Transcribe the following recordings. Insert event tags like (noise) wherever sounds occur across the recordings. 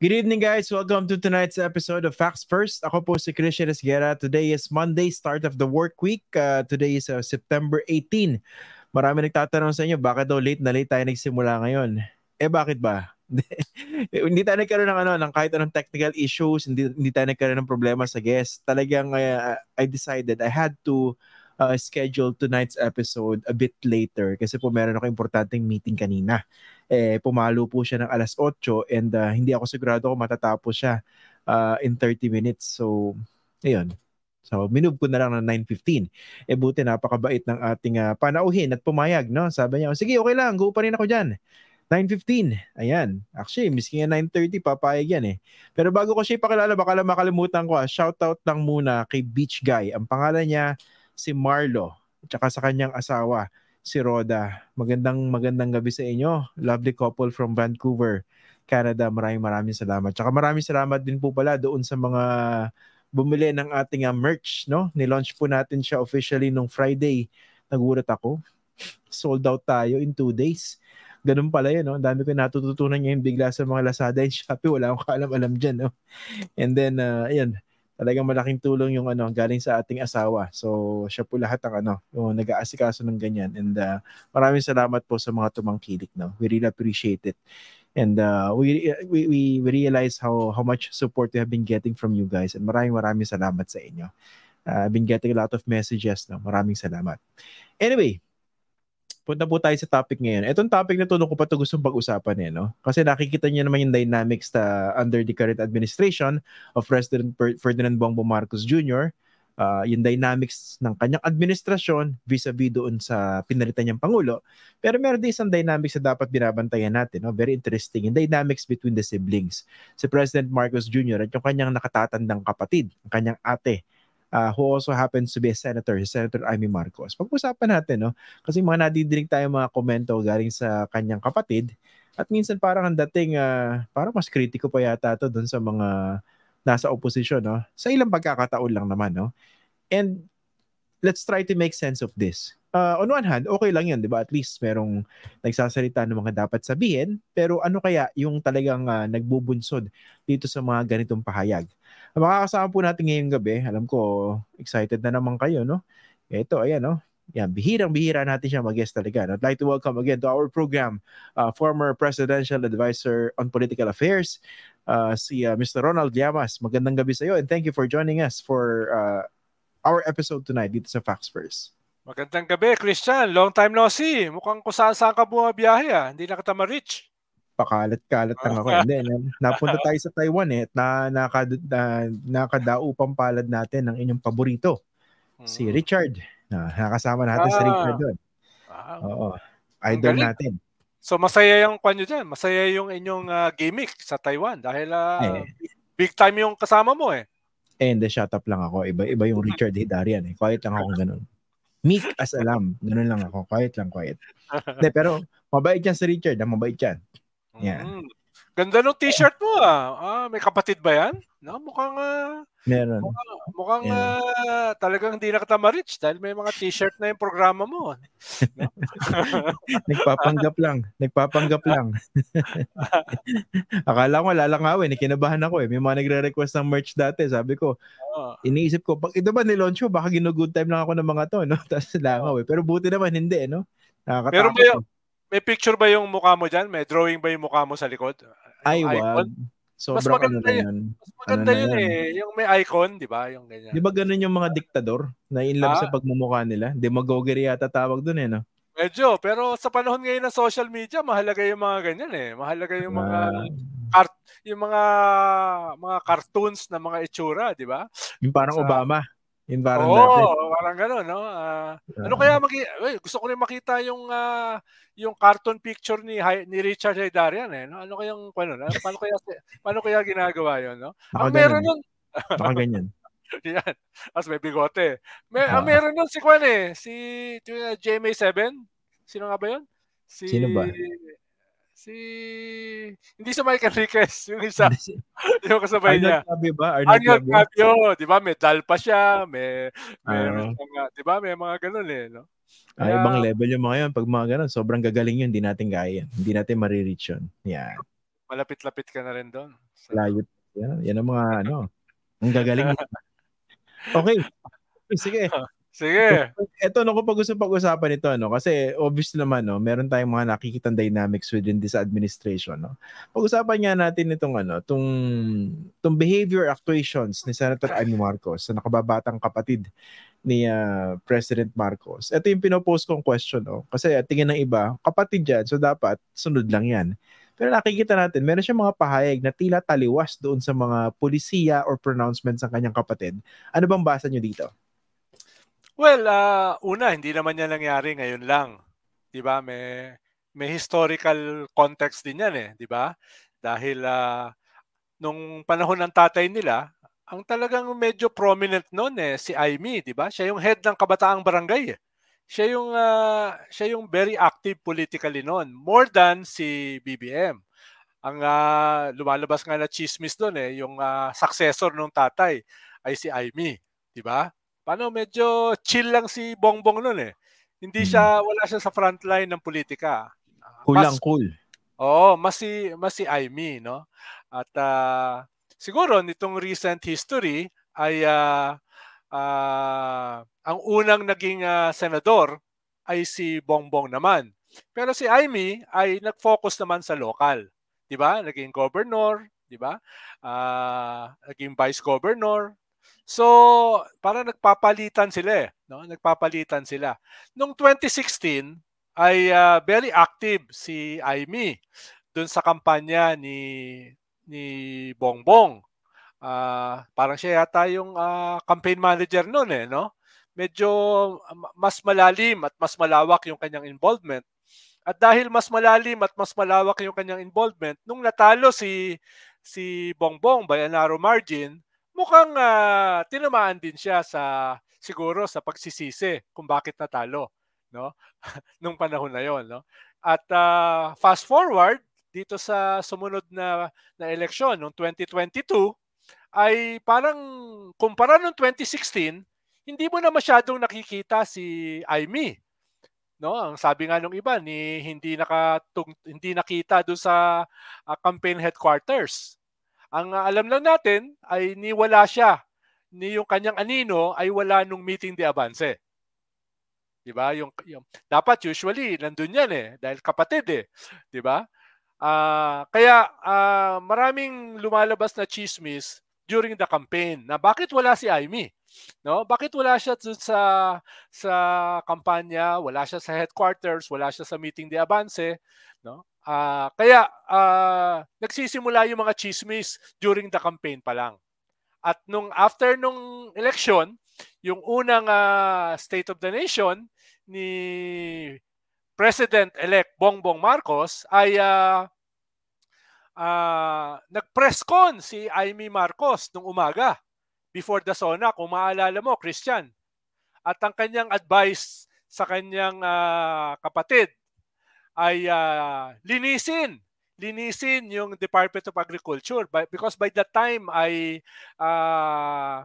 Good evening, guys. Welcome to tonight's episode of Facts First. Ako po si Christian Esguera. Today is Monday, start of the work week. Uh, today is uh, September 18. Marami nagtatanong sa inyo, bakit daw late na late tayo nagsimula ngayon? Eh, bakit ba? (laughs) hindi tayo nagkaroon ng ano, ng kahit anong technical issues, hindi, hindi tayo nagkaroon ng problema sa guest. Talagang uh, I decided I had to uh, schedule tonight's episode a bit later kasi po meron ako importanteng meeting kanina eh, pumalo po siya ng alas 8 and uh, hindi ako sigurado kung matatapos siya uh, in 30 minutes. So, ayun. So, minove ko na lang ng 9.15. Eh, buti napakabait ng ating uh, panauhin at pumayag, no? Sabi niya, sige, okay lang, go pa rin ako dyan. 9.15. Ayan. Actually, miski nga 9.30, papayag yan eh. Pero bago ko siya ipakilala, baka lang makalimutan ko, ah, shoutout lang muna kay Beach Guy. Ang pangalan niya, si Marlo. At saka sa kanyang asawa si Roda. Magandang magandang gabi sa inyo. Lovely couple from Vancouver, Canada. Maraming maraming salamat. Tsaka maraming salamat din po pala doon sa mga bumili ng ating uh, merch, no? Ni-launch po natin siya officially nung Friday. Nagulat ako. Sold out tayo in two days. Ganun pala yun, no? Ang dami ko natututunan ngayon bigla sa mga Lazada and Shopee. Wala akong (laughs) kaalam-alam dyan, no? And then, uh, ayun, talagang malaking tulong yung ano galing sa ating asawa. So siya po lahat ang ano, yung nag-aasikaso ng ganyan. And uh, maraming salamat po sa mga tumangkilik no. We really appreciate it. And uh, we, we we realize how how much support we have been getting from you guys. And maraming maraming salamat sa inyo. Uh, I've been getting a lot of messages no. Maraming salamat. Anyway, punta po tayo sa topic ngayon. Itong topic na to, ko pa ito gustong pag-usapan eh, no? Kasi nakikita niyo naman yung dynamics ta, under the current administration of President Ferdinand Bongbong Marcos Jr., uh, yung dynamics ng kanyang administrasyon vis-a-vis doon sa pinalitan niyang Pangulo. Pero meron din isang dynamics na dapat binabantayan natin. No? Very interesting. Yung dynamics between the siblings. Si President Marcos Jr. at yung kanyang nakatatandang kapatid, ang kanyang ate, uh, who also happens to be a senator, Senator Amy Marcos. Pag-usapan natin, no? Kasi mga nadidinig tayo mga komento galing sa kanyang kapatid at minsan parang ang dating, uh, parang mas kritiko pa yata to doon sa mga nasa opposition, no? Sa ilang pagkakataon lang naman, no? And let's try to make sense of this. Uh, on one hand, okay lang yun, di ba? At least merong nagsasalita ng mga dapat sabihin. Pero ano kaya yung talagang uh, nagbubunsod dito sa mga ganitong pahayag? Makakasama po natin ngayong gabi. Alam ko, excited na naman kayo, no? Ito, ayan, no? Yan, bihirang-bihira natin siya mag-guest talaga. I'd like to welcome again to our program, uh, former Presidential Advisor on Political Affairs, uh, si uh, Mr. Ronald Llamas. Magandang gabi sa iyo and thank you for joining us for uh, our episode tonight dito sa Facts First. Magandang gabi, Christian. Long time no see. Mukhang kung saan-saan ka bumabiyahe ah. Hindi na kita ma-reach pakalat-kalat lang ako. And then, napunta tayo sa Taiwan eh, at na, naka, na, nakadaupang palad natin ng inyong paborito, si hmm. Richard. Na, nakasama natin ah. si Richard doon. Wow. Oo. Idol natin. So masaya yung kwanyo dyan. Masaya yung inyong uh, gimmick sa Taiwan dahil uh, eh. big time yung kasama mo eh. Eh, hindi, shut up lang ako. Iba, iba yung Richard Hidarian eh. Quiet lang ako ganun. Meek as alam. Ganun lang ako. Quiet lang, quiet. Hindi, pero mabait yan si Richard. Ah, mabait yan. Yeah. Mm. Ganda ng t-shirt mo ah. ah. May kapatid ba yan? No, mukhang uh, Meron. Mukhang, mukhang uh, talagang hindi na kita ma-reach dahil may mga t-shirt na yung programa mo. No? (laughs) Nagpapanggap lang. Nagpapanggap lang. (laughs) Akala ko lalangawin. Kinabahan ako eh. May mga nagre-request ng merch dati. Sabi ko, oh. iniisip ko, pag ito ba nilaunch mo, baka gino-good time lang ako ng mga to. No? (laughs) Tapos langaw eh. Pero buti naman hindi. No? Nakakatakot. Pero yung, may picture ba yung mukha mo dyan? May drawing ba yung mukha mo sa likod? Ay, wag. Sobrang mas maganda ano yun. Mas maganda ano yun, yun eh. Yung may icon, di ba? Yung ganyan. Di ba ganun yung mga diktador na in love ah? sa pagmumukha nila? Demagogry yata tawag dun eh, no? Medyo, pero sa panahon ngayon ng social media, mahalaga yung mga ganyan eh. Mahalaga yung mga uh, art, yung mga mga cartoons na mga itsura, di ba? Yung parang sa, Obama. Yung parang Oo, dati. parang gano'n, no? Uh, uh, ano kaya maki Uy, gusto ko rin makita yung uh, yung cartoon picture ni ni Richard Haydarian eh, no? Ano kayang ano, paano kaya paano kaya ginagawa 'yon, no? Ang meron nun Baka ganyan. (laughs) Yan. As may bigote. May, uh, ang meron nun si Kwan eh, si uh, JMA7. Sino nga ba 'yon? Si Sino ba? Si hindi sa Mike Enriquez, yung isa. (laughs) yung kasabay niya. Arnold ba? Arnold Fabio, 'di ba? May dal pa siya, may may uh, mga, 'di ba? May mga ganun eh, no? Ay, ibang level yung mga yun. Pag mga ganun, sobrang gagaling yun, hindi natin kaya. Hindi natin marireach yun. Yan. malapit-lapit ka na rin doon. So, Layo. Yan, yan ang mga (laughs) ano. Ang gagaling. (laughs) okay. Sige. Sige. (laughs) Ito no ko gusto pag-usapan ito no kasi obvious naman no, meron tayong mga nakikitang dynamics within this administration no. Pag-usapan nga natin itong ano, tong tong behavior actuations ni Senator Amy Marcos sa nakababatang kapatid ni uh, President Marcos. Ito yung pinopost kong question no kasi tingin ng iba, kapatid yan so dapat sunod lang yan. Pero nakikita natin, meron siyang mga pahayag na tila taliwas doon sa mga polisiya or pronouncements ng kanyang kapatid. Ano bang basa niyo dito? Well, uh, una, hindi naman yan nangyari ngayon lang. 'Di ba? May may historical context din yan eh, 'di ba? Dahil uh, nung panahon ng tatay nila, ang talagang medyo prominent noon eh si Aimee, 'di ba? Siya yung head ng kabataang barangay. Eh. Siya yung uh, siya yung very active politically noon, more than si BBM. Ang uh, lumalabas nga na chismis doon eh, yung uh, successor ng tatay ay si Aimee, 'di ba? Paano medyo chill lang si Bongbong noon eh. Hindi siya hmm. wala siya sa front line ng politika. Cool mas, lang cool. Oo, oh, mas si mas si Aimee, no? At uh, siguro nitong recent history ay uh, uh, ang unang naging uh, senador ay si Bongbong naman. Pero si Aimee ay nag-focus naman sa local. 'Di ba? Naging governor, 'di ba? Uh, naging vice governor, So, para nagpapalitan sila eh, no? Nagpapalitan sila. Noong 2016 ay uh, very active si Aimee doon sa kampanya ni ni Bongbong. Uh, parang siya yata yung uh, campaign manager noon eh, no? Medyo mas malalim at mas malawak yung kanyang involvement. At dahil mas malalim at mas malawak yung kanyang involvement, nung natalo si si Bongbong by a narrow margin, mukhang uh, tinamaan din siya sa siguro sa pagsisisi kung bakit natalo no? (laughs) Nung panahon na yon no? At uh, fast forward dito sa sumunod na na eleksyon noong 2022 ay parang kumpara noong 2016 hindi mo na masyadong nakikita si Aimee no? Ang sabi nga nung iba ni hindi nakatung, hindi nakita do sa uh, campaign headquarters ang uh, alam lang natin ay niwala siya ni yung kanyang anino ay wala nung meeting de avance. 'Di ba? Yung, yung dapat usually nandun yan eh dahil kapatid eh, 'di ba? Uh, kaya uh, maraming lumalabas na chismis during the campaign na bakit wala si Aimee? No? Bakit wala siya sa sa kampanya, wala siya sa headquarters, wala siya sa meeting de avance, no? Uh, kaya uh, nagsisimula yung mga chismis during the campaign pa lang. At nung after nung election, yung unang uh, State of the Nation ni President-elect Bongbong Marcos ay uh, uh, nag-press con si Amy Marcos nung umaga before the SONA, kung maalala mo, Christian. At ang kanyang advice sa kanyang uh, kapatid ay uh, linisin linisin yung Department of Agriculture because by that time ay uh,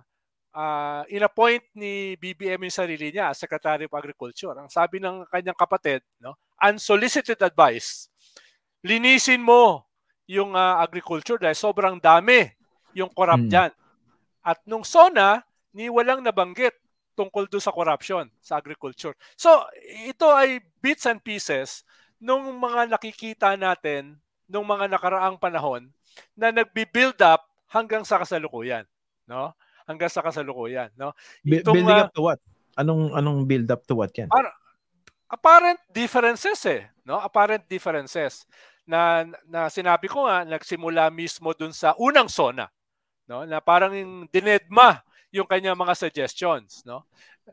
uh, inappoint ni BBM yung sarili niya as Secretary of Agriculture. Ang sabi ng kanyang kapatid, no, unsolicited advice. Linisin mo yung uh, agriculture dahil sobrang dami yung corrupt hmm. dyan. At nung SONA, ni walang nabanggit tungkol do sa corruption sa agriculture. So, ito ay bits and pieces nung mga nakikita natin nung mga nakaraang panahon na nagbi-build up hanggang sa kasalukuyan, no? Hanggang sa kasalukuyan, no? Itong, building uh, up to what? Anong anong build up to what 'yan? Para, apparent differences eh, no? Apparent differences na na sinabi ko nga nagsimula mismo dun sa unang zona, no? Na parang dinedma yung kanya mga suggestions, no?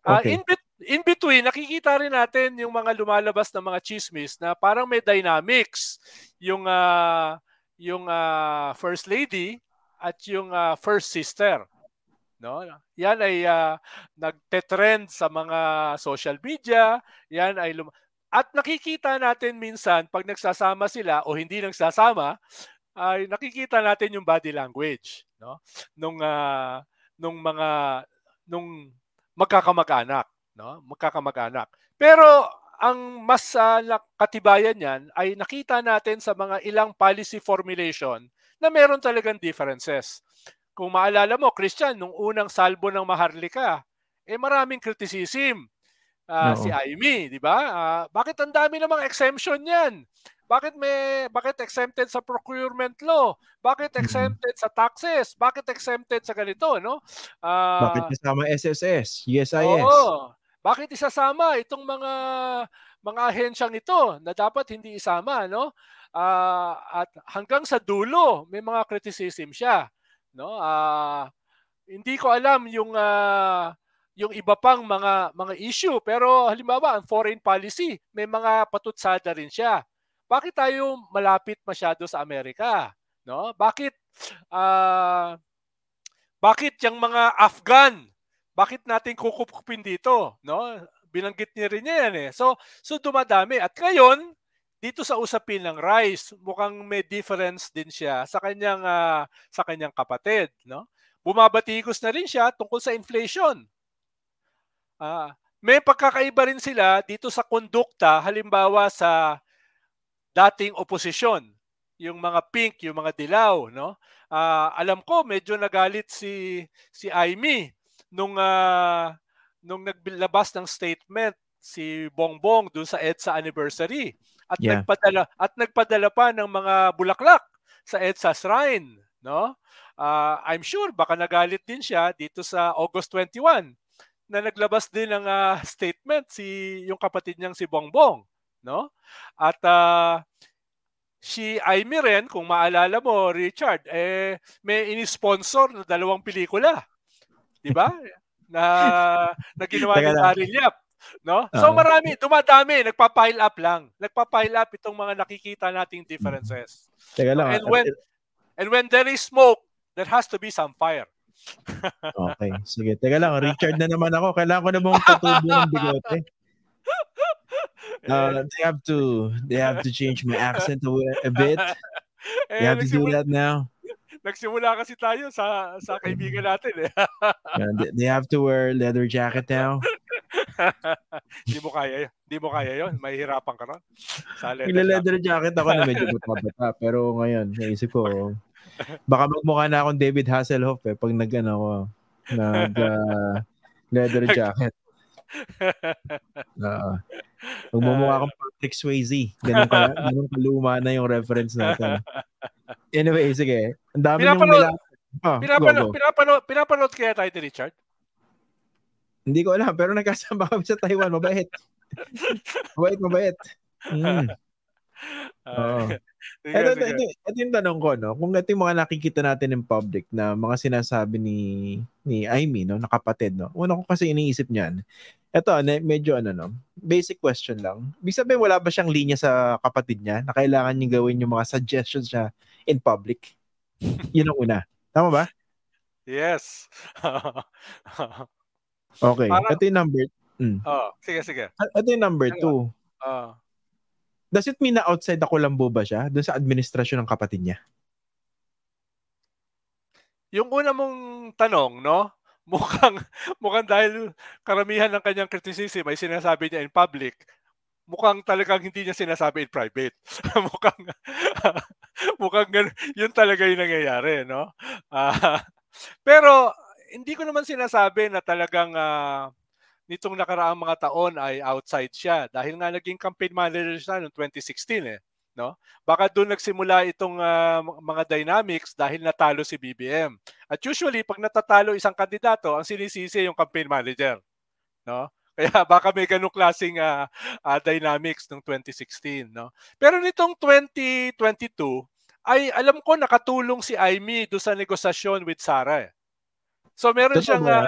Uh, okay. in, in between, nakikita rin natin yung mga lumalabas na mga chismis na parang may dynamics. Yung, uh, yung uh, first lady at yung uh, first sister. No? Yan ay uh, nagte-trend sa mga social media. Yan ay lum- at nakikita natin minsan pag nagsasama sila o hindi nagsasama, ay nakikita natin yung body language, no? Nung uh, nung mga nung magkakamag-anak no? Magkakamag-anak. Pero ang mas uh, katibayan niyan ay nakita natin sa mga ilang policy formulation na meron talagang differences. Kung maalala mo, Christian, nung unang salbo ng Maharlika, eh maraming criticism. Uh, si Amy, di ba? Uh, bakit ang dami namang exemption niyan? Bakit may bakit exempted sa procurement law? Bakit exempted mm-hmm. sa taxes? Bakit exempted sa ganito, no? Uh, bakit kasama SSS, USIS? Oo. Bakit isasama itong mga mga ahensyang ito na dapat hindi isama, no? Uh, at hanggang sa dulo may mga criticism siya, no? Uh, hindi ko alam yung uh, yung iba pang mga mga issue pero halimbawa ang foreign policy may mga patutsada rin siya. Bakit tayo malapit masyado sa Amerika, no? Bakit uh, bakit yung mga Afghan bakit natin kukupkupin dito, no? Binanggit niya rin yan eh. So, so dumadami. At ngayon, dito sa usapin ng rice, mukhang may difference din siya sa kanyang uh, sa kanyang kapatid, no? Bumabatikos na rin siya tungkol sa inflation. Uh, may pagkakaiba rin sila dito sa kondukta, halimbawa sa dating oposisyon, yung mga pink, yung mga dilaw, no? Uh, alam ko medyo nagalit si si Amy nung uh, nung naglabas ng statement si Bongbong dun sa EDSA anniversary at yeah. nagpadala at nagpadala pa ng mga bulaklak sa EDSA shrine, no? Uh, I'm sure baka nagalit din siya dito sa August 21 na naglabas din ng uh, statement si yung kapatid niyang si Bongbong, no? At uh, si Amy rin, kung maalala mo, Richard, eh, may ini-sponsor na dalawang pelikula. 'Di ba? na na ginawa ni Daryl Yap. No? So marami, dumadami, nagpa-pile up lang. Nagpa-pile up itong mga nakikita nating differences. Teka lang. And when and when there is smoke, there has to be some fire. (laughs) okay, sige. Teka lang, Richard na naman ako. Kailangan ko na mong patubo ng bigote. (laughs) Uh, they have to they have to change my accent a, a bit. (laughs) They have to do that now nagsimula kasi tayo sa sa kaibigan natin eh. (laughs) yeah, they have to wear leather jacket now. (laughs) Hindi mo kaya, hindi mo kaya 'yon. Mahihirapan ka ron. Sa leather, leather jacket ako na medyo bata pero ngayon naisip ko baka magmukha na akong David Hasselhoff eh pag nag ano ko nag uh, leather (laughs) jacket. Uh, magmumukha akong Patrick Swayze. Ganun ka, (laughs) ganun kaluma na yung reference natin. Anyway, sige. Ang dami pinapanood, nila... Oh, pinapanood, go, go. pinapanood, pinapanood kaya tayo ni Richard? Hindi ko alam, pero nagkasama kami sa Taiwan. Mabait. (laughs) mabait, mabait. Mm. Uh, ito, ito, ito, ito yung tanong ko, no? Kung ito yung mga nakikita natin in public na mga sinasabi ni ni Amy, no? Nakapatid, no? Una ko kasi iniisip niyan. Ito, medyo ano, no? Basic question lang. Ibig sabihin, wala ba siyang linya sa kapatid niya na kailangan niya gawin yung mga suggestions niya in public? (laughs) Yun ang una. Tama ba? Yes. (laughs) okay. Parang, ito yung number. Mm. Oh, sige, sige. Ito yung number ano? two. Uh, Does it mean na outside ako lambo ba siya doon sa administrasyon ng kapatid niya? Yung una mong tanong, no? Mukhang, (laughs) mukhang dahil karamihan ng kanyang criticism ay sinasabi niya in public, mukhang talagang hindi niya sinasabi in private. (laughs) mukhang (laughs) mukhang yun talaga yung nangyayari, no? Uh, pero hindi ko naman sinasabi na talagang uh, nitong nakaraang mga taon ay outside siya dahil nga naging campaign manager siya noong 2016 eh no? Baka doon nagsimula itong uh, mga dynamics dahil natalo si BBM at usually pag natatalo isang kandidato ang sinisisi yung campaign manager no? (laughs) Kaya baka may ganung klaseng uh, uh, dynamics ng 2016 no? Pero nitong 2022 ay alam ko nakatulong si Amy do sa negosasyon with Sara eh. so meron Totoo siyang uh,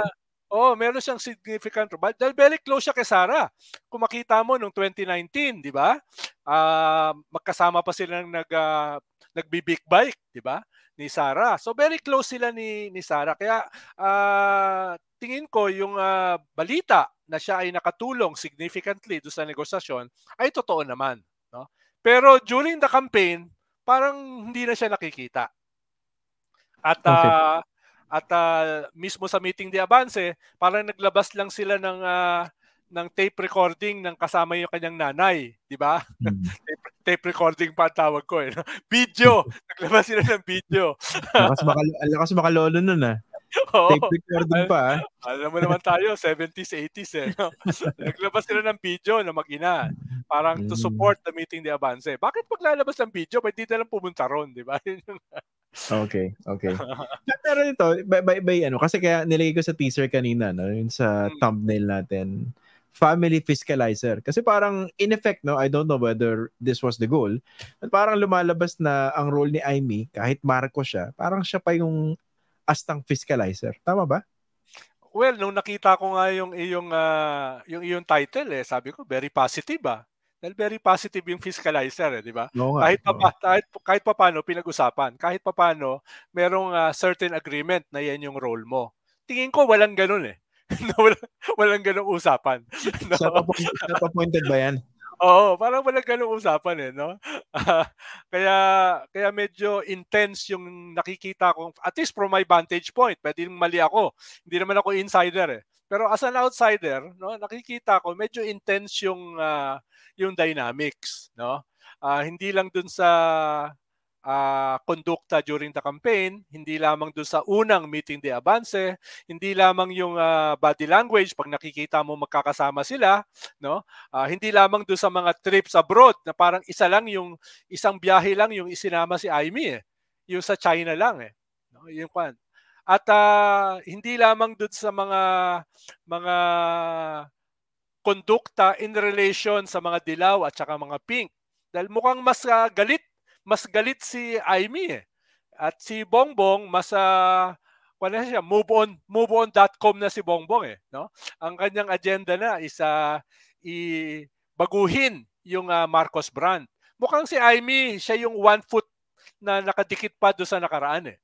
Oh, meron siyang significant role. Dahil very close siya kay Sara. Kung makita mo nung 2019, di ba? Uh, magkasama pa sila ng nag, uh, nagbi-big bike, di ba? Ni Sara. So very close sila ni ni Sara. Kaya uh, tingin ko yung uh, balita na siya ay nakatulong significantly do sa negosasyon ay totoo naman, no? Pero during the campaign, parang hindi na siya nakikita. At uh, at uh, mismo sa meeting de Avance, parang naglabas lang sila ng uh, ng tape recording ng kasama yung kanyang nanay, di ba? Hmm. (laughs) tape, tape recording pa tawag ko eh. No? (laughs) Video! (laughs) Naglabas sila ng video. lakas, maka, lakas makalolo nun ah. Oo. Tape recording pa ah. Alam mo naman tayo, 70s, 80s eh. No? Naglabas sila ng video na mag-ina. Parang to hmm. support the meeting de Avance. Bakit paglalabas ng video, di na lang pumunta ron, di ba? (laughs) Okay, okay. (laughs) Pero ito, by, by, by, ano, kasi kaya nilagay ko sa teaser kanina, no, yun sa hmm. thumbnail natin, family fiscalizer. Kasi parang, in effect, no, I don't know whether this was the goal, but parang lumalabas na ang role ni Amy, kahit Marco siya, parang siya pa yung astang fiscalizer. Tama ba? Well, nung nakita ko nga yung iyong uh, yung iyong title eh, sabi ko very positive ah. Dahil very positive yung fiscalizer, eh, di ba? No, kahit pa, no. kahit kahit pa paano pinag-usapan, kahit pa paano merong uh, certain agreement na yan yung role mo. Tingin ko walang ganoon eh. (laughs) walang, walang ganung usapan. (laughs) No? Self-appointed ba yan? Oo, parang walang ganung usapan eh, no? Uh, (laughs) kaya kaya medyo intense yung nakikita ko at least from my vantage point. Pwede mali ako. Hindi naman ako insider eh. Pero as an outsider, no, nakikita ko medyo intense yung uh, yung dynamics, no? Uh, hindi lang dun sa uh, kondukta during the campaign, hindi lamang dun sa unang meeting de avance, hindi lamang yung uh, body language pag nakikita mo magkakasama sila, no? Uh, hindi lamang dun sa mga trips abroad na parang isa lang yung isang biyahe lang yung isinama si Amy eh. Yung sa China lang eh. No? Yung kwan. At uh, hindi lamang dun sa mga mga kondukta in relation sa mga dilaw at saka mga pink. Dahil mukhang mas uh, galit, mas galit si Amy eh. At si Bongbong mas uh, ano siya, move on, moveon.com na si Bongbong eh, no? Ang kanyang agenda na is uh, i baguhin yung uh, Marcos brand. Mukhang si Amy, siya yung one foot na nakadikit pa do sa nakaraan eh.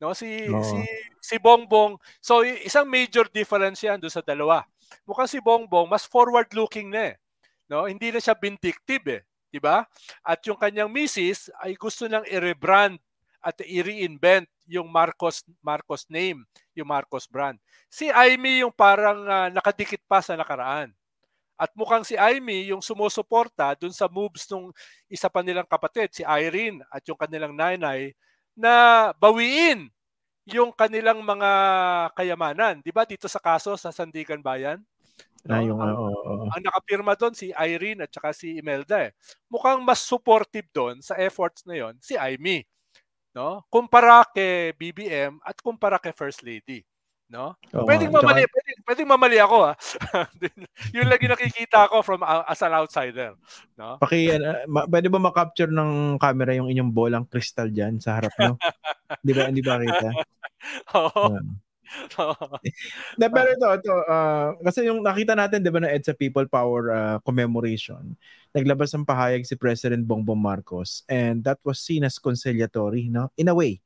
No, si no. si si Bongbong, so isang major difference yan do sa dalawa mukhang si Bongbong mas forward-looking na eh. No? Hindi na siya vindictive eh. 'Di ba? At yung kanyang misis ay gusto nang i-rebrand at i-reinvent yung Marcos Marcos name, yung Marcos brand. Si Amy yung parang uh, nakadikit pa sa nakaraan. At mukhang si Amy yung sumusuporta dun sa moves ng isa pa nilang kapatid, si Irene at yung kanilang nanay na bawiin yung kanilang mga kayamanan. 'Di ba dito sa kaso sa Sandigan Bayan? No? Ah, yung, ang, uh, uh. ang nakapirma doon si Irene at saka si Imelda eh. Mukhang mas supportive doon sa efforts na yon si Amy. No? Kumpara kay BBM at kumpara kay First Lady. No? Oh, pwedeng mamali, pwedeng, pwedeng mamali ako ha. Ah. (laughs) Yun lagi nakikita ko from uh, as an outsider, no? Paki uh, ma- pwede ba ma-capture ng camera yung inyong bolang crystal diyan sa harap mo? (laughs) Di ba hindi ba kita? Oo. (laughs) na, pero ito, ito uh, kasi yung nakita natin, di ba, na EDSA People Power uh, commemoration, naglabas ng pahayag si President Bongbong Marcos and that was seen as conciliatory, no? In a way.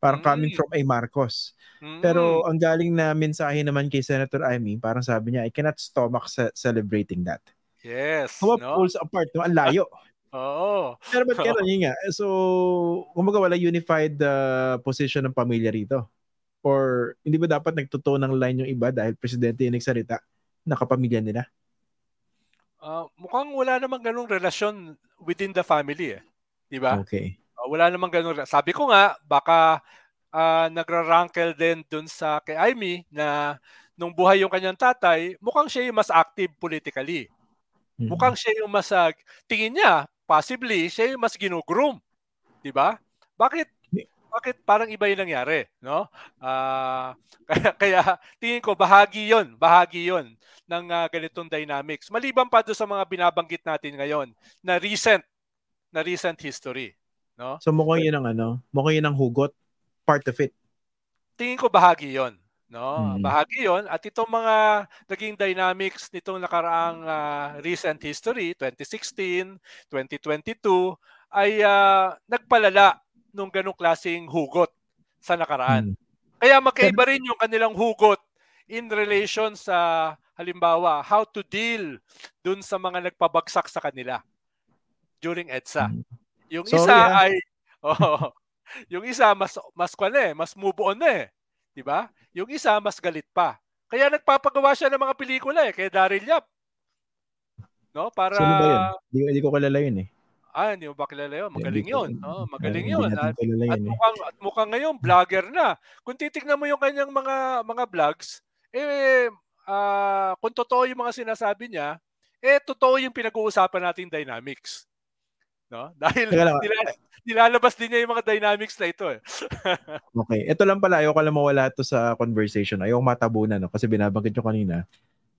Parang mm. coming from a Marcos. Mm. Pero ang galing na mensahe naman kay Senator Amy, parang sabi niya, I cannot stomach ce- celebrating that. Yes. Kuma no? pulls apart, no? Ang layo. (laughs) Oo. Pero ba't (laughs) ganun yun nga? So, kumbaga wala unified uh, position ng pamilya rito. Or hindi ba dapat nagtotoo ng line yung iba dahil presidente yung nagsalita na kapamilya nila? Uh, mukhang wala namang ganung relasyon within the family eh. Di ba? Okay. Wala namang ganun. Sabi ko nga, baka uh, nagra-rankle din dun sa kay Amy na nung buhay yung kanyang tatay, mukhang siya yung mas active politically. Mm-hmm. Mukhang siya yung mas, uh, tingin niya, possibly, siya yung mas ginugroom. Di ba? Bakit? Bakit parang iba yung nangyari, no? Uh, (laughs) kaya, kaya tingin ko bahagi 'yon, bahagi 'yon ng uh, ganitong dynamics. Maliban pa do sa mga binabanggit natin ngayon na recent na recent history. No? So mukhang yun ang ano, mukhang yun ang hugot, part of it. Tingin ko bahagi yon no? Hmm. Bahagi yon at itong mga naging dynamics nitong nakaraang uh, recent history, 2016, 2022 ay uh, nagpalala nung ganong klaseng hugot sa nakaraan. Hmm. Kaya magkaiba rin yung kanilang hugot in relation sa halimbawa how to deal dun sa mga nagpabagsak sa kanila during EDSA. Hmm. Yung Sorry, isa ah. ay (laughs) oh, yung isa mas mas kwan eh, mas move on eh. 'Di ba? Yung isa mas galit pa. Kaya nagpapagawa siya ng mga pelikula eh, kay Daryl Yap. no? Para Sino ba yun? Hindi, hindi ko kilala yun eh. Ah, hindi mo ba kilala yun? Magaling ko- yun. Oh, magaling yun. natin At, kilala at yun eh. mukhang, at mukhang ngayon, vlogger na. Kung titignan mo yung kanyang mga mga vlogs, eh, ah, kung totoo yung mga sinasabi niya, eh, totoo yung pinag-uusapan nating dynamics. No? (laughs) Dahil Teka lang, nila- nilalabas din niya yung mga dynamics na ito eh. (laughs) Okay. Ito lang pala, ayoko lang mawala to sa conversation. Ayoko matabunan, no? Kasi binabanggit nyo kanina.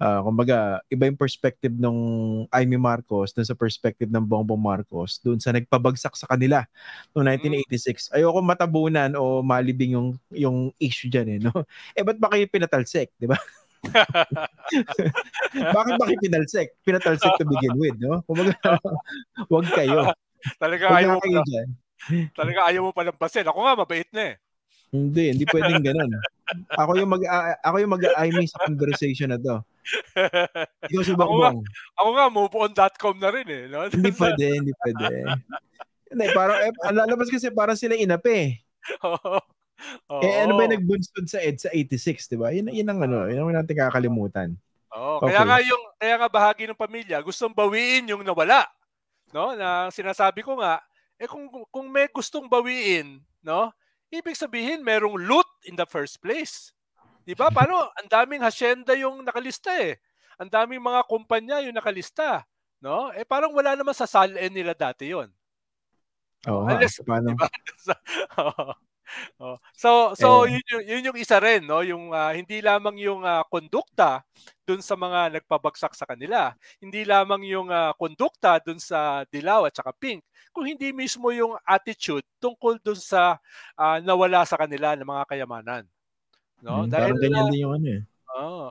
Ah, kumbaga, iba yung perspective nung Amy Marcos dun sa perspective ng Bongbong Marcos dun sa nagpabagsak sa kanila noong 1986. Ayoko matabunan o malibing yung yung issue diyan eh, no? (laughs) Eh ba't ba kayo pinatalsik, di ba? (laughs) Bakit ba kayo pinalsik? Pinatalsik to begin with, no? Kumbaga, (laughs) wag kayo. talaga Wag ayaw mo kayo dyan. talaga ayaw mo palampasin. Ako nga mabait na eh. Hindi, hindi pwedeng ganun. Ako yung mag a- ako yung mag-aiming sa conversation na to. Ikaw si Ako nga, Bongbong. ako nga moveon.com na rin eh, no? (laughs) Hindi pwede, hindi pwede. Hindi, parang, eh, lalabas kasi parang sila inape. Oo. Eh, ano ba yung nagbunsod sa EDSA 86, di ba? Yun, yun ang ano, yun ang natin kakalimutan. Oo, Okay. kaya nga yung kaya nga bahagi ng pamilya gustong bawiin yung nawala. No? Na sinasabi ko nga, eh kung kung may gustong bawiin, no? Ibig sabihin merong loot in the first place. 'Di ba? Paano (laughs) ang daming hacienda yung nakalista eh. Ang daming mga kumpanya yung nakalista, no? Eh parang wala naman sa SALN nila dati 'yon. Nga, Unless- paano? Diba? (laughs) Oo. (laughs) Oo. So so yun, yung, yun yung isa rin no, yung ah, hindi lamang yung ah, kondukta dun sa mga nagpabagsak sa kanila, hindi lamang yung ah, kondukta dun sa Dilaw at saka Pink, kung hindi mismo yung attitude tungkol dun sa ah, nawala sa kanila ng mga kayamanan. No? Hmm, Dahil ganyan din yung ano eh. Oo.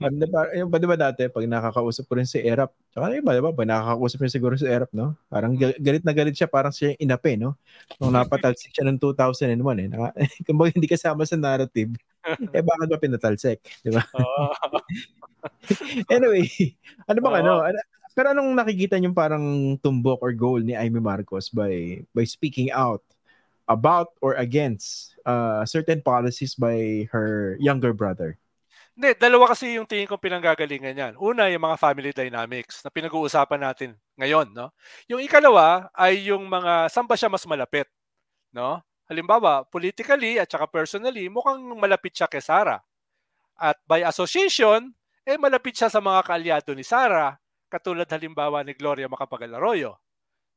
Parang, parang, yung, ba diba dati, pag nakakausap ko rin si Erap, tsaka iba, diba, pag nakakausap niya siguro si Erap, no? Parang ga- galit na galit siya, parang siya yung inape, no? Nung (laughs) napatalsik siya ng 2001, eh. Naka, (laughs) kumbaga hindi kasama sa narrative, (laughs) eh bakit ba pinatalsik? Di ba? Oo. Anyway, ano bang Oo. ano? ano- Pero anong nakikita niyo parang tumbok or goal ni Amy Marcos by by speaking out about or against uh, certain policies by her younger brother? Hindi, dalawa kasi yung tingin kong pinanggagalingan yan. Una, yung mga family dynamics na pinag-uusapan natin ngayon, no? Yung ikalawa ay yung mga saan ba siya mas malapit, no? Halimbawa, politically at saka personally, mukhang malapit siya kay Sara. At by association, eh malapit siya sa mga kaalyado ni Sara, katulad halimbawa ni Gloria Macapagal Arroyo,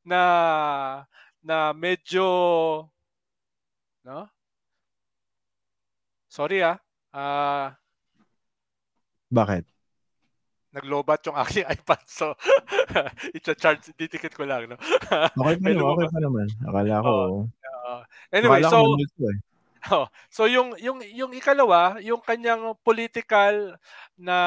na na medyo no? Sorry ah. Ah, Bakit? naglobat yung aking (laughs) iPad. So, (laughs) i-charge, didikit ko lang. No? (laughs) Okay pa naman, okay pa naman. Akala ko, Uh, anyway, akala ko so, multo eh. oh, so yung, yung, yung ikalawa, yung kanyang political na,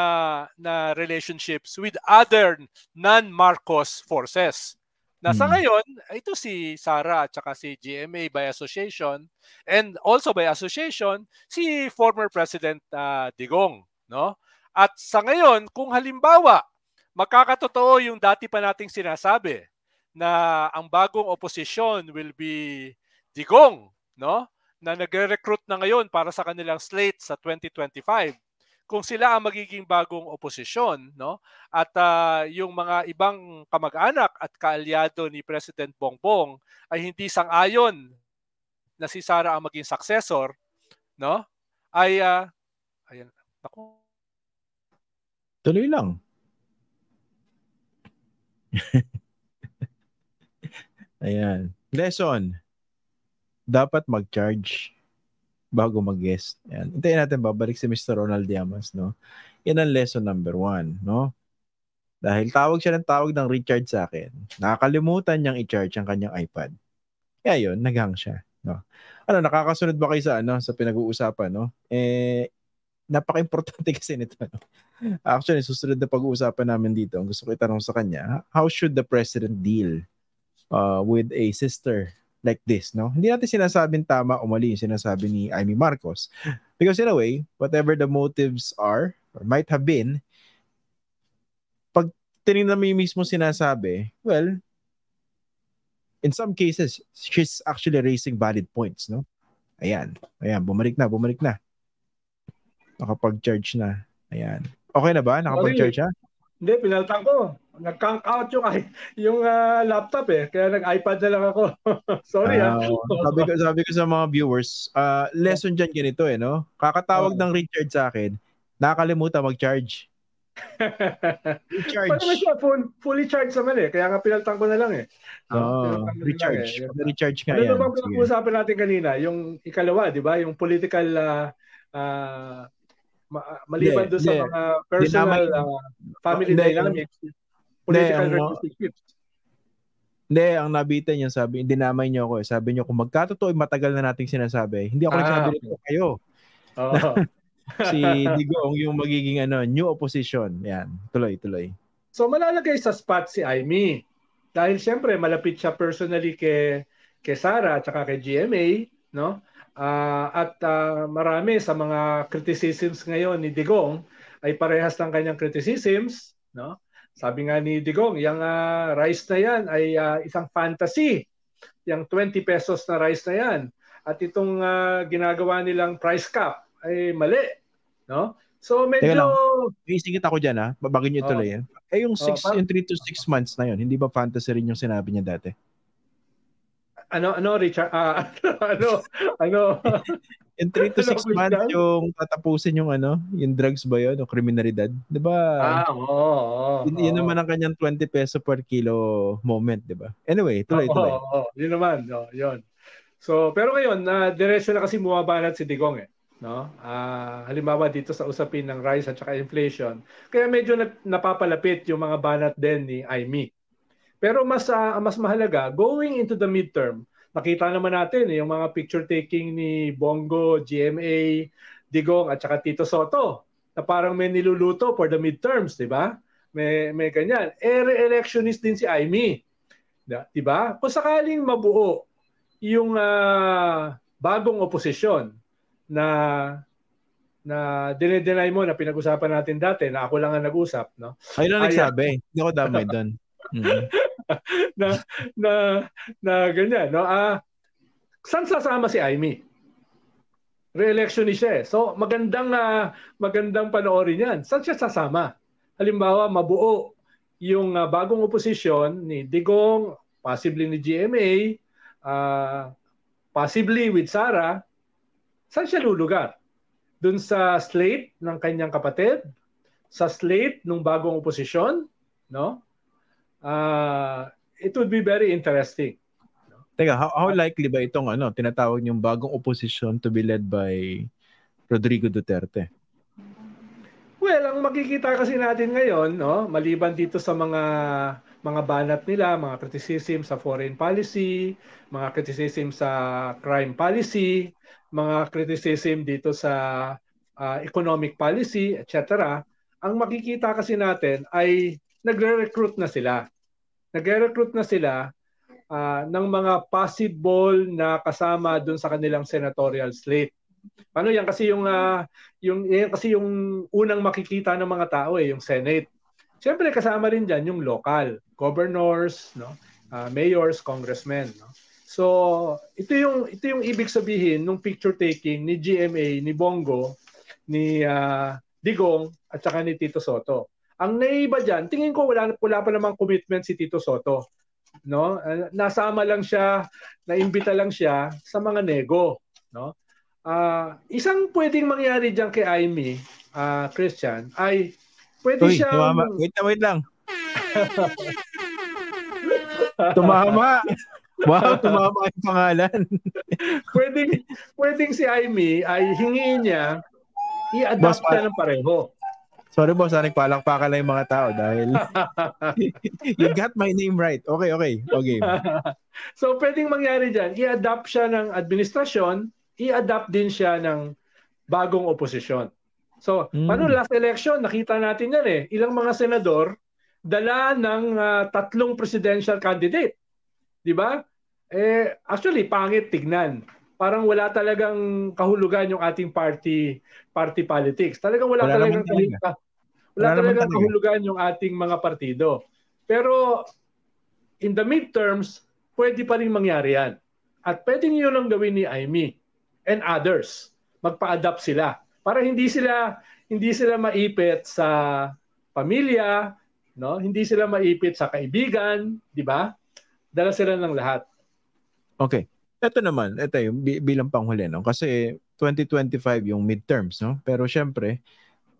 na relationships with other non-Marcos forces. Na sa Hmm. ngayon, ito si Sara at saka si GMA by association and also by association si former President ah, Digong, no? At sa ngayon, kung halimbawa magkakatotoo yung dati pa nating sinasabi na ang bagong oposisyon will be Digong, no? Na nagre-recruit na ngayon para sa kanilang slate sa 2025. Kung sila ang magiging bagong oposisyon, no? At ah, yung mga ibang kamag-anak at kaalyado ni President Bongbong ay hindi sang-ayon na si Sara ang maging successor, no? Ay ah, ayan, naku, Tuloy lang. (laughs) Ayan. Lesson. Dapat mag-charge bago mag-guest. Ayan. Hintayin natin babalik si Mr. Ronald Diamas, no? Yan ang lesson number one, no? Dahil tawag siya ng tawag ng Richard sa akin. Nakakalimutan niyang i-charge ang kanyang iPad. Kaya yun, naghang siya. No? Ano, nakakasunod ba kayo sa, ano, sa pinag-uusapan, no? Eh, napaka-importante (laughs) kasi nito, no? Actually, susunod na pag-uusapan namin dito, ang gusto ko itanong sa kanya, how should the president deal uh, with a sister like this, no? Hindi natin sinasabing tama o mali yung sinasabi ni Amy Marcos. (laughs) Because in a way, whatever the motives are, or might have been, pag tinignan mo yung mismo sinasabi, well, in some cases, she's actually raising valid points, no? Ayan. Ayan, bumalik na, bumalik na. Nakapag-charge na. Ayan. Okay na ba? Nakapag-charge siya? Hindi, pinaltan ko. nag-count out yung (laughs) yung uh, laptop eh. Kaya nag-iPad na lang ako. (laughs) Sorry uh, ah. sabi ko sabi ko sa mga viewers, uh, lesson diyan ganito eh, no? Kakatawag uh, ng Richard sa akin, nakakalimutan mag-charge. (laughs) recharge. Paano siya full, fully charged naman eh. Kaya nga pinaltan ko na lang eh. Oh, recharge. Eh. Recharge nga ano yan. Ano ba pinag-uusapan natin kanina? Yung ikalawa, di ba? Yung political uh, uh, ma- maliban doon sa mga personal uh, family de, dynamics, political de, relationships. Hindi, ang nabitin niya sabi, dinamay niyo ako eh. Sabi niyo, kung magkatotoo, matagal na nating sinasabi. Hindi ako ah, nagsabi nito kayo. Oh. (laughs) si (laughs) Digong yung magiging ano, new opposition. Yan, tuloy, tuloy. So malalagay sa spot si Amy. Dahil siyempre malapit siya personally kay kay Sara at saka kay GMA, no? Uh, at uh, marami sa mga criticisms ngayon ni Digong ay parehas ng kanyang criticisms, no? Sabi nga ni Digong, yung uh, rice na yan ay uh, isang fantasy. Yung 20 pesos na rice na yan. At itong uh, ginagawa nilang price cap ay mali, no? So medyo Isingit ako diyan ha, bago niyo ituloy oh. yan. Eh yung 6 oh, yung 3 to 6 months na yon, hindi ba fantasy rin yung sinabi niya dati? Ano ano Richard. Uh, ano ano in 3 to 6 ano, months yung tatapusin yung ano yung drugs ba yun? O kriminalidad? Di ba? Ah oo oh, oh, yun, yun naman ang kanyang 20 peso per kilo moment di ba? Anyway tuloy oh, tuloy. oh, oh, yun naman oh, yun. So pero ngayon na uh, diretso na kasi bumabanat si Digong eh no? Uh, halimbawa dito sa usapin ng rise at saka inflation kaya medyo napapalapit yung mga banat din ni Aimee pero mas uh, mas mahalaga, going into the midterm, nakita naman natin eh, yung mga picture taking ni Bongo, GMA, Digong at saka Tito Soto na parang may niluluto for the midterms, di ba? May may ganyan. Eh re-electionist din si Aimee. Di ba? Kung sakaling mabuo yung uh, bagong oposisyon na na dinedenay mo na pinag-usapan natin dati na ako lang ang nag-usap, no? Ay lang nagsabi. Hindi ako damay doon. (laughs) Mm. (laughs) na na na ganyan no? Ah saan sasama si Amy? Re-election ni siya eh. so magandang uh, magandang panoorin yan. Saan siya sasama? Halimbawa mabuo yung uh, bagong oposisyon ni Digong possibly ni GMA uh, possibly with Sara. Saan siya lulugar? Dun sa slate ng kanyang kapatid? Sa slate ng bagong oposisyon? No uh, it would be very interesting. Teka, how, how likely ba itong ano, tinatawag yung bagong opposition to be led by Rodrigo Duterte? Well, ang makikita kasi natin ngayon, no, maliban dito sa mga mga banat nila, mga criticism sa foreign policy, mga criticism sa crime policy, mga criticism dito sa uh, economic policy, etc. Ang makikita kasi natin ay nagre-recruit na sila. Nagre-recruit na sila uh, ng mga possible na kasama doon sa kanilang senatorial slate. Paano yan kasi yung uh, yung yan kasi yung unang makikita ng mga tao eh, yung Senate. Siyempre kasama rin diyan yung local, governors, no? Uh, mayors, congressmen, no? So, ito yung ito yung ibig sabihin ng picture taking ni GMA, ni Bongo, ni uh, Digong at saka ni Tito Soto. Ang naiba diyan, tingin ko wala wala pa namang commitment si Tito Soto. No? Uh, nasama lang siya, naimbita lang siya sa mga nego, no? Uh, isang pwedeng mangyari diyan kay Amy, uh, Christian, ay pwede Uy, siya tumama. Wait na, wait lang. (laughs) tumama. Wow, tumama yung pangalan. (laughs) pwedeng, pwedeng si Amy ay hingiin niya i-adapt siya ng pareho. Sorry boss, ah, nagpalakpakan lang yung mga tao dahil (laughs) you got my name right. Okay, okay. Okay. (laughs) so pwedeng mangyari dyan, i-adapt siya ng administrasyon, i-adapt din siya ng bagong oposisyon. So, mm. paano last election, nakita natin yan eh. Ilang mga senador, dala ng uh, tatlong presidential candidate. Di ba? Eh, actually, pangit tignan parang wala talagang kahulugan yung ating party party politics. Talagang wala, wala talagang talaga. wala, wala talagang talaga. kahulugan yung ating mga partido. Pero in the midterms, pwede pa rin mangyari yan. At pwedeng yun lang gawin ni Amy and others. Magpa-adapt sila para hindi sila hindi sila maipit sa pamilya no? Hindi sila maipit sa kaibigan, di ba? Dala sila ng lahat. Okay. Ito naman, ito yung bilang panghuli, no? Kasi 2025 yung midterms, no? Pero syempre,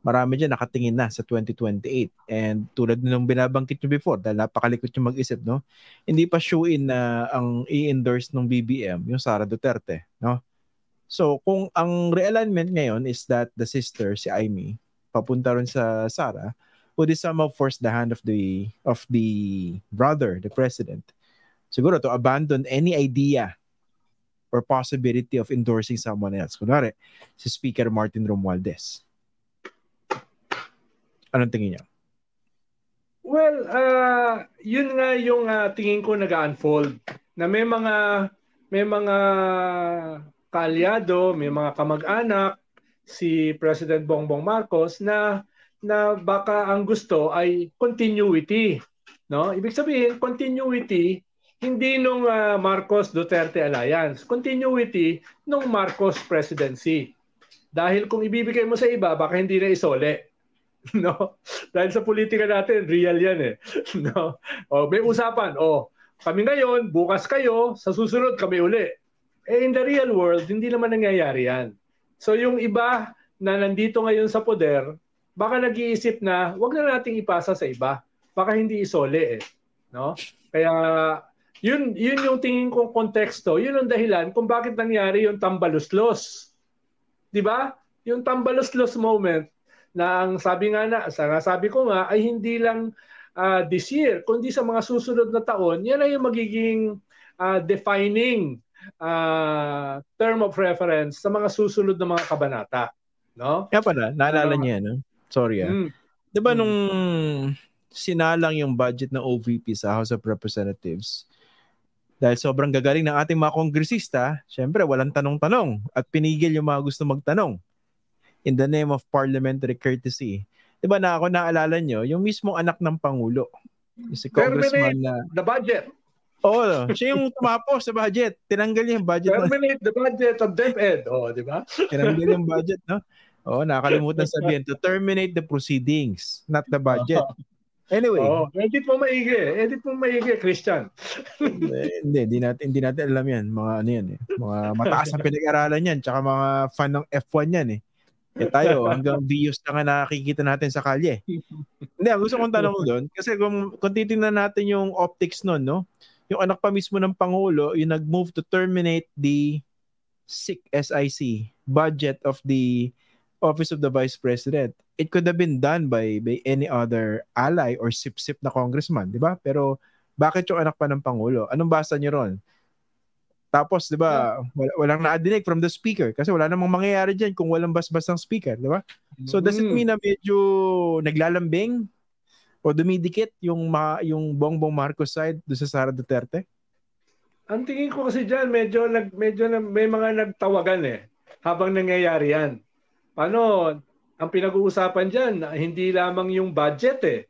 marami dyan nakatingin na sa 2028. And tulad nung binabangkit nyo before, dahil napakalikot yung mag-isip, no? Hindi pa shoe-in na ang i-endorse ng BBM, yung Sara Duterte, no? So, kung ang realignment ngayon is that the sister, si Amy, papunta rin sa Sara, would somehow force the hand of the of the brother, the president, siguro to abandon any idea or possibility of endorsing someone else. Kunwari, si Speaker Martin Romualdez. Anong tingin niya? Well, uh, yun nga yung uh, tingin ko nag-unfold na may mga may mga kaalyado, may mga kamag-anak si President Bongbong Marcos na na baka ang gusto ay continuity, no? Ibig sabihin continuity hindi nung uh, Marcos Duterte alliance, continuity nung Marcos presidency. Dahil kung ibibigay mo sa iba, baka hindi na isole. (laughs) no? Dahil sa politika natin, real yan eh. (laughs) no? O, may usapan, o, kami ngayon, bukas kayo, sa susunod kami uli. Eh, in the real world, hindi naman nangyayari yan. So yung iba na nandito ngayon sa poder, baka nag-iisip na, wag na nating ipasa sa iba. Baka hindi isole eh. No? Kaya yun, yun yung tingin kong konteksto. Yun ang dahilan kung bakit nangyari yung tambaluslos. Di ba? Yung tambaluslos moment na ang sabi nga na, sabi ko nga, ay hindi lang uh, this year, kundi sa mga susunod na taon, yan ay yung magiging uh, defining uh, term of reference sa mga susunod na mga kabanata. No? Kaya pala, naalala uh, niya, no? Sorry ah. Mm, Di ba mm. nung sinalang yung budget ng OVP sa House of Representatives, dahil sobrang gagaling ng ating mga kongresista, syempre walang tanong-tanong at pinigil yung mga gusto magtanong in the name of parliamentary courtesy. Di ba na ako naalala nyo, yung mismong anak ng Pangulo, si Congressman na... the budget. Oo, oh, siya yung tumapos sa budget. Tinanggal niya yung budget. Terminate the budget of DepEd. Oo, oh, di ba? Tinanggal yung budget, no? Oo, oh, nakakalimutan sabihin to terminate the proceedings, not the budget. (laughs) Anyway. Oh, edit mo maigi. Edit mo maigi, Christian. hindi, hindi natin hindi natin alam 'yan, mga ano 'yan eh. Mga mataas ang pinag-aralan 'yan, tsaka mga fan ng F1 'yan eh. Eh tayo, hanggang views lang ang nakikita natin sa kalye. Hindi, gusto kong tanong doon, kasi kung, kung titingnan natin yung optics noon, no? Yung anak pa mismo ng Pangulo, yung nag-move to terminate the SIC, SIC budget of the Office of the Vice President it could have been done by by any other ally or sip-sip na congressman, di ba? Pero bakit yung anak pa ng Pangulo? Anong basa niyo ron? Tapos, di ba, wal- walang naadinig from the speaker kasi wala namang mangyayari dyan kung walang basbas ng speaker, di ba? So, does it mm. mean na medyo naglalambing o dumidikit yung, ma- yung Bongbong Marcos side do sa Sara Duterte? Ang tingin ko kasi dyan, medyo, nag, medyo na, may mga nagtawagan eh habang nangyayari yan. Paano, ang pinag-uusapan diyan hindi lamang yung budget eh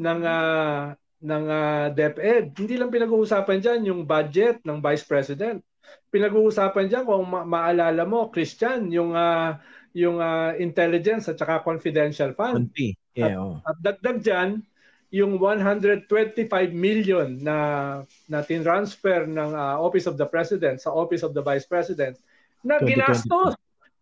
ng uh, ng uh, DepEd. Hindi lang pinag-uusapan diyan yung budget ng Vice President. Pinag-uusapan diyan kung ma- maalala mo Christian yung uh, yung uh, intelligence at saka confidential fund. Yeah, oh. at, at dagdag diyan yung 125 million na na transfer ng uh, Office of the President sa Office of the Vice President na ginastos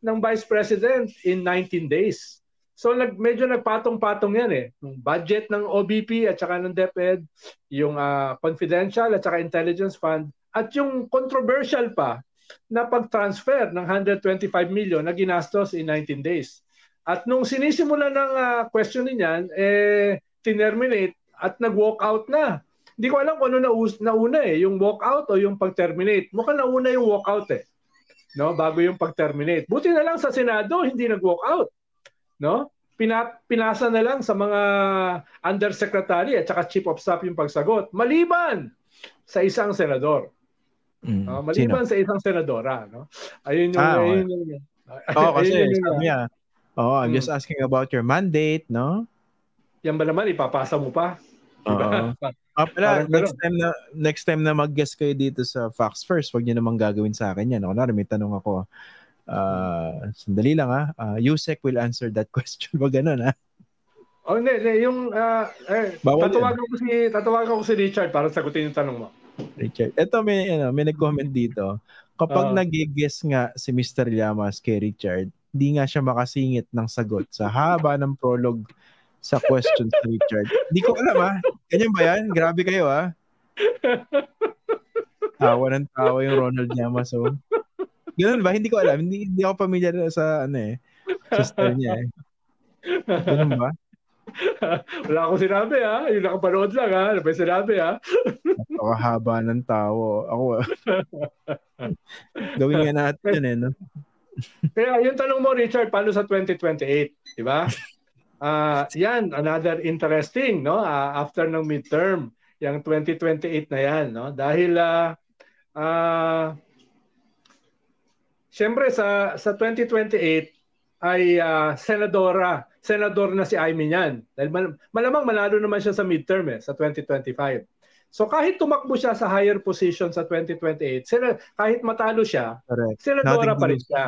ng Vice President in 19 days. So nag, medyo nagpatong-patong yan eh. Yung budget ng OBP at saka ng DepEd, yung uh, confidential at saka intelligence fund, at yung controversial pa na pag-transfer ng 125 million na ginastos in 19 days. At nung sinisimula ng uh, question niyan, eh, tinerminate at nag-walk out na. Hindi ko alam kung ano na nauna eh, yung walk out o yung pag-terminate. Mukhang nauna yung walk out eh no bago yung pag-terminate. Buti na lang sa Senado hindi nag-walk out, no? Pina, pinasa na lang sa mga undersecretary at saka chief of staff yung pagsagot maliban sa isang senador. Mm, uh, maliban sino? sa isang senadora, no? Ayun yung ah, ayun yung, yung Oh, kasi yung, sabi niya, oh, I'm hmm. just asking about your mandate, no? Yan ba naman ipapasa mo pa? Diba? Ah, pala, next time na next time na mag-guest kayo dito sa Fox First, wag niyo namang gagawin sa akin 'yan. Ako na may tanong ako. Uh, sandali lang ha. Uh, Yusek will answer that (laughs) question. Wag ganun ha. Oh, hindi, hindi. Yung, uh, eh, Bawal tatawagan ko si, tatawagan ko si Richard para sagutin yung tanong mo. Richard. Ito may ano, may nag-comment dito. Kapag Ah. nag-guess nga si Mr. Llamas kay Richard, di nga siya makasingit ng sagot sa haba ng prologue sa questions ni Richard. Di ko alam ah. Ganyan ba yan? Grabe kayo ah. Tawa ng tawa yung Ronald Llamas. Oh. Ganun ba? Hindi ko alam. Hindi, hindi ako familiar sa ano eh. Sa style niya eh. Ganun ba? Wala akong sinabi ha. Yung nakapanood lang ha. Ano ba yung sinabi ha? Napakahaba ng tao. Ako, gawin nga natin yun eh. No? Kaya yung tanong mo, Richard, paano sa 2028? Di ba? Ah, yan, another interesting, no? Ah, after ng midterm, yung 2028 na yan, no? Dahil ah ah, Siyempre sa sa 2028 ay ah, senadora, senador na si Amy niyan. Dahil mal- malamang manalo naman siya sa midterm eh, sa 2025. So kahit tumakbo siya sa higher position sa 2028, sena- kahit matalo siya, Correct. senadora Nothing pa rin siya.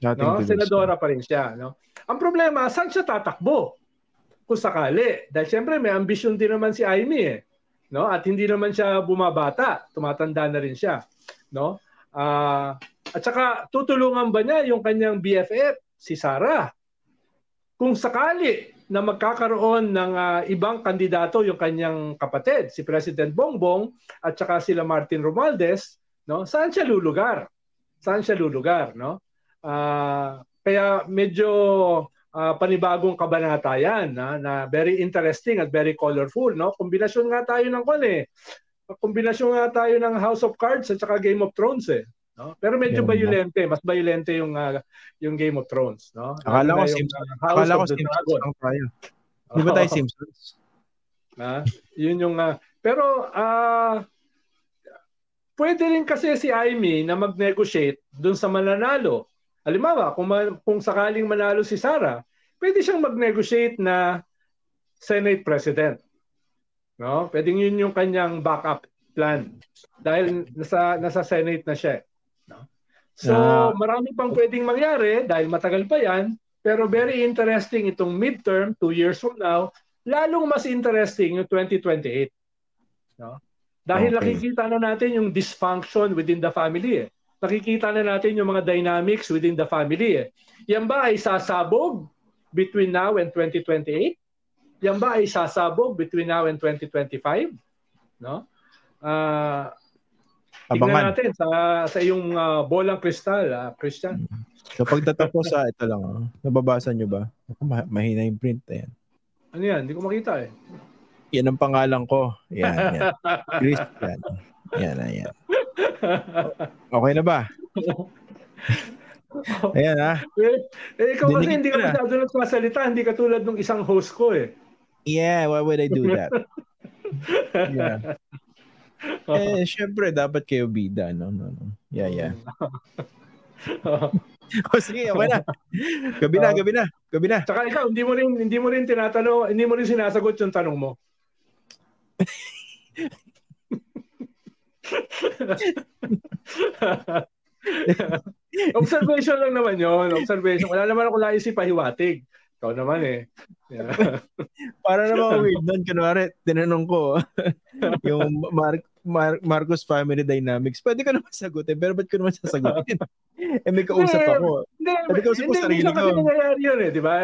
Nothing No? Senadora pa rin siya. No? Ang problema, saan siya tatakbo? Kung sakali. Dahil siyempre may ambisyon din naman si Amy eh. No? At hindi naman siya bumabata. Tumatanda na rin siya. No? Ah, at saka tutulungan ba niya yung kanyang BFF, si Sarah? Kung sakali na magkakaroon ng ah, ibang kandidato yung kanyang kapatid, si President Bongbong at saka sila Martin Romualdez, no? Saan siya lulugar? Saan siya lulugar, no? Ah, kaya medyo ah, panibagong kabanata yan na, na very interesting at very colorful no kombinasyon nga tayo ng kon eh kombinasyon nga tayo ng House of Cards at saka Game of Thrones eh no pero medyo ba? violente mas violente yung ah, yung Game of Thrones no Akala ko Simpsons. ah, House Akala ko Simpsons lang tayo. Di ba tayo. Simpsons? Ha? (laughs) Yun yung ah, pero ah pwede rin kasi si Amy na mag-negotiate dun sa mananalo. Halimbawa, kung, ma- kung sakaling manalo si Sara, pwede siyang mag-negotiate na Senate President. No? Pwedeng yun yung kanyang backup plan. Dahil nasa, nasa Senate na siya. No? So, marami pang pwedeng mangyari dahil matagal pa yan. Pero very interesting itong midterm, two years from now, lalong mas interesting yung 2028. No? Dahil Okay. nakikita na natin yung dysfunction within the family. Eh. Nakikita na natin yung mga dynamics within the family. Eh. Yan ba ay sasabog between now and 2028? Yan ba ay sasabog between now and 2025? No? Tingnan Abangan. natin sa sa iyong ah, bolang kristal, ah, Christian. Kapag tatapos sa ito lang, oh, nababasa nyo ba? Ma- mahina yung print. Ayan. Ano yan? Hindi ko makita eh. Yan ang pangalan ko. Yan, yan. (laughs) Christian. Yan, yan. (laughs) Okay na ba? (laughs) Ayan ah. eh, eh, ikaw kasi Dinikit hindi ka masyado nagsasalita, hindi ka tulad ng isang host ko eh. Yeah, why would I do that? (laughs) Yeah. Eh, syempre, dapat kayo bida, no? no, no. Yeah, yeah. O sige, okay na. Gabi na, gabi na. Gabi na. Tsaka ikaw, hindi mo rin hindi mo rin tinatanong, hindi mo rin sinasagot yung tanong mo. (laughs) Observation lang naman yon, observation. Wala naman ako naisip pahiwatig. Ikaw naman eh. Yeah. (laughs) Para naman weird nun, kunwari, tinanong ko, (laughs) yung Mar- Mar- Marcos Family Dynamics, pwede ko naman sagutin, pero ba't ko naman sasagutin? eh, may kausap ako. Hindi, ko hindi, sarili minsan kasi ko. nangyayari yun eh, di ba?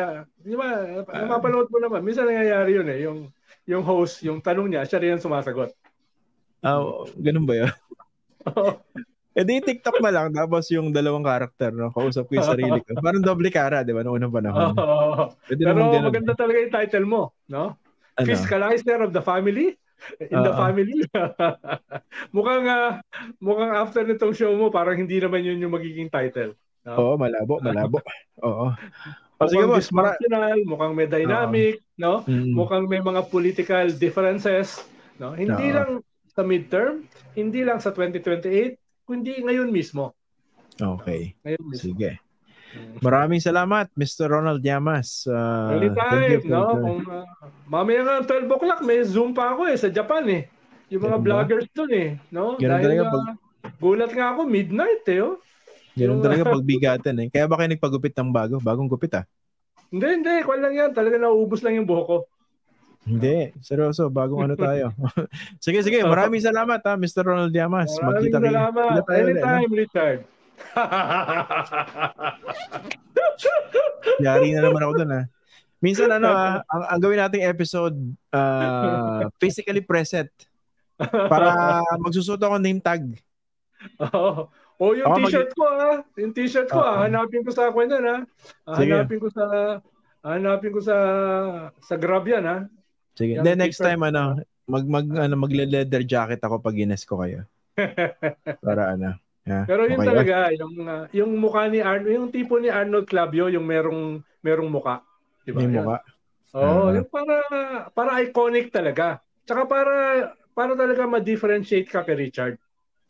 Di ba, mapanood mo naman, minsan nangyayari yun eh, yung yung host, yung tanong niya, siya rin ang sumasagot. Ah, ganun ba yun? (laughs) Eh di TikTok na lang, tapos yung dalawang karakter, no? Kausap ko yung sarili ko. Parang doble cara, di ba? Noong unang panahon. Oo. Pwede Pero naman maganda talaga yung title mo, no? Ano? Fiscalizer of the family? In the Oo. family? (laughs) mukhang ah, mukhang after nitong show mo, parang hindi naman yun yung magiging title. Oo, malabo, malabo. (laughs) Oo. O sige boss, mara- mukhang may dynamic, no? Mm. Mukhang may mga political differences, no? Hindi Oo. lang sa midterm, hindi lang sa 2028, kundi ngayon mismo. Okay. Ngayon mismo. Sige. Maraming salamat, Mr. Ronald Llamas. Uh, Anytime, no? Kung, uh, mamaya nga 12 o'clock, may Zoom pa ako eh, sa Japan eh. Yung mga Ganun vloggers dun eh, no? Ganun talaga nga, pag- gulat nga ako, midnight eh, oh. Ganun yung- talaga pagbigatan eh. Kaya ba kayo nagpagupit ng bago? Bagong gupit ah. Hindi, hindi, kwan lang yan. Talaga nauubos lang yung buhok ko. Hindi, seryoso, bagong ano tayo. (laughs) (laughs) sige, sige, maraming salamat ha, Mr. Ronald Diamas. Maraming Magkita salamat. kita tayo ulit, Anytime, Richard. (laughs) Yari na naman ako dun ha. Minsan ano ha, ang, ang gawin nating episode, uh, physically present. Para magsusuot ako name tag. Oo. Oh, yung Ako mag- t-shirt ko ah. Yung t-shirt ko ah. Oo. Hanapin ko sa kwan yan ah. Sige. Hanapin ko sa hanapin ko sa sa Grab yan ah. Sige. Yung Then next time ano, mag mag ano magle-leather jacket ako pag ines ko kayo. (laughs) Para ano. Yeah, Pero yun okay. talaga yung ah, yung mukha ni Arnold, yung tipo ni Arnold Clavio yung merong merong mukha. Di ba? Yan. mukha. Oo, Ah. yung para para iconic talaga. Tsaka para para talaga ma-differentiate ka kay Richard.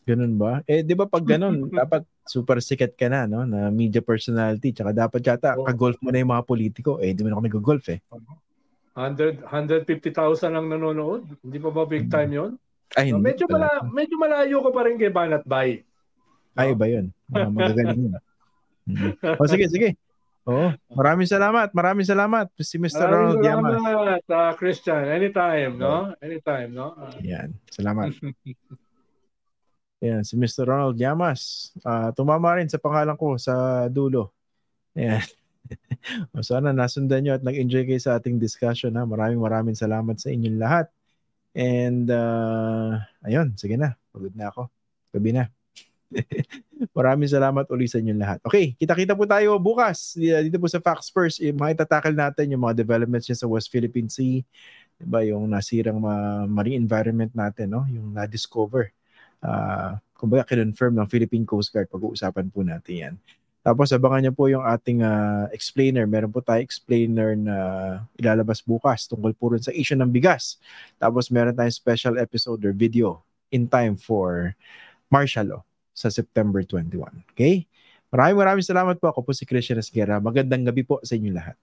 Ganun ba? Eh, di ba pag ganun, (laughs) dapat super sikat ka na, no? Na media personality. Tsaka dapat yata, Oo. kagolf mo na yung mga politiko. Eh, di mo na ako nag-golf eh. 100 150,000 ang nanonood. Hindi pa ba big time 'yon? Ay, hindi. medyo pala. mala, medyo malayo ka pa rin kay Banat Bay. Ay, iba yun. Mga (laughs) magagaling yun. Mm. O, sige, sige. Oo. Maraming salamat. Maraming salamat. Si Mr. Ronald Maraming Yamas. salamat, ah, Christian. Anytime, no? Anytime, no? Ah. Yan. Salamat. (laughs) Yan, si Mr. Ronald Yamas. Ah, tumama rin sa pangalan ko sa dulo. Yan. (laughs) o sana nasundan nyo at nag-enjoy kayo sa ating discussion. Ha? Maraming maraming salamat sa inyong lahat. And uh, ayun, sige na. Pagod na ako. Gabi na. (laughs) maraming salamat ulit sa inyong lahat. Okay, kita-kita po tayo bukas dito po sa Facts First. Yung mga itatakal natin yung mga developments niya sa West Philippine Sea. Diba, yung nasirang ma- marine environment natin, no? yung na-discover uh, kumbaga kinonfirm ng Philippine Coast Guard. Pag-uusapan po natin yan. Tapos abangan niyo po yung ating ah, explainer. Meron po tayo explainer na ilalabas bukas tungkol po rin sa issue ng bigas. Tapos meron tayong special episode or video in time for martial law sa September 21. Okay? Maraming maraming salamat po. Ako po si Christian Esguerra. Magandang gabi po sa inyo lahat.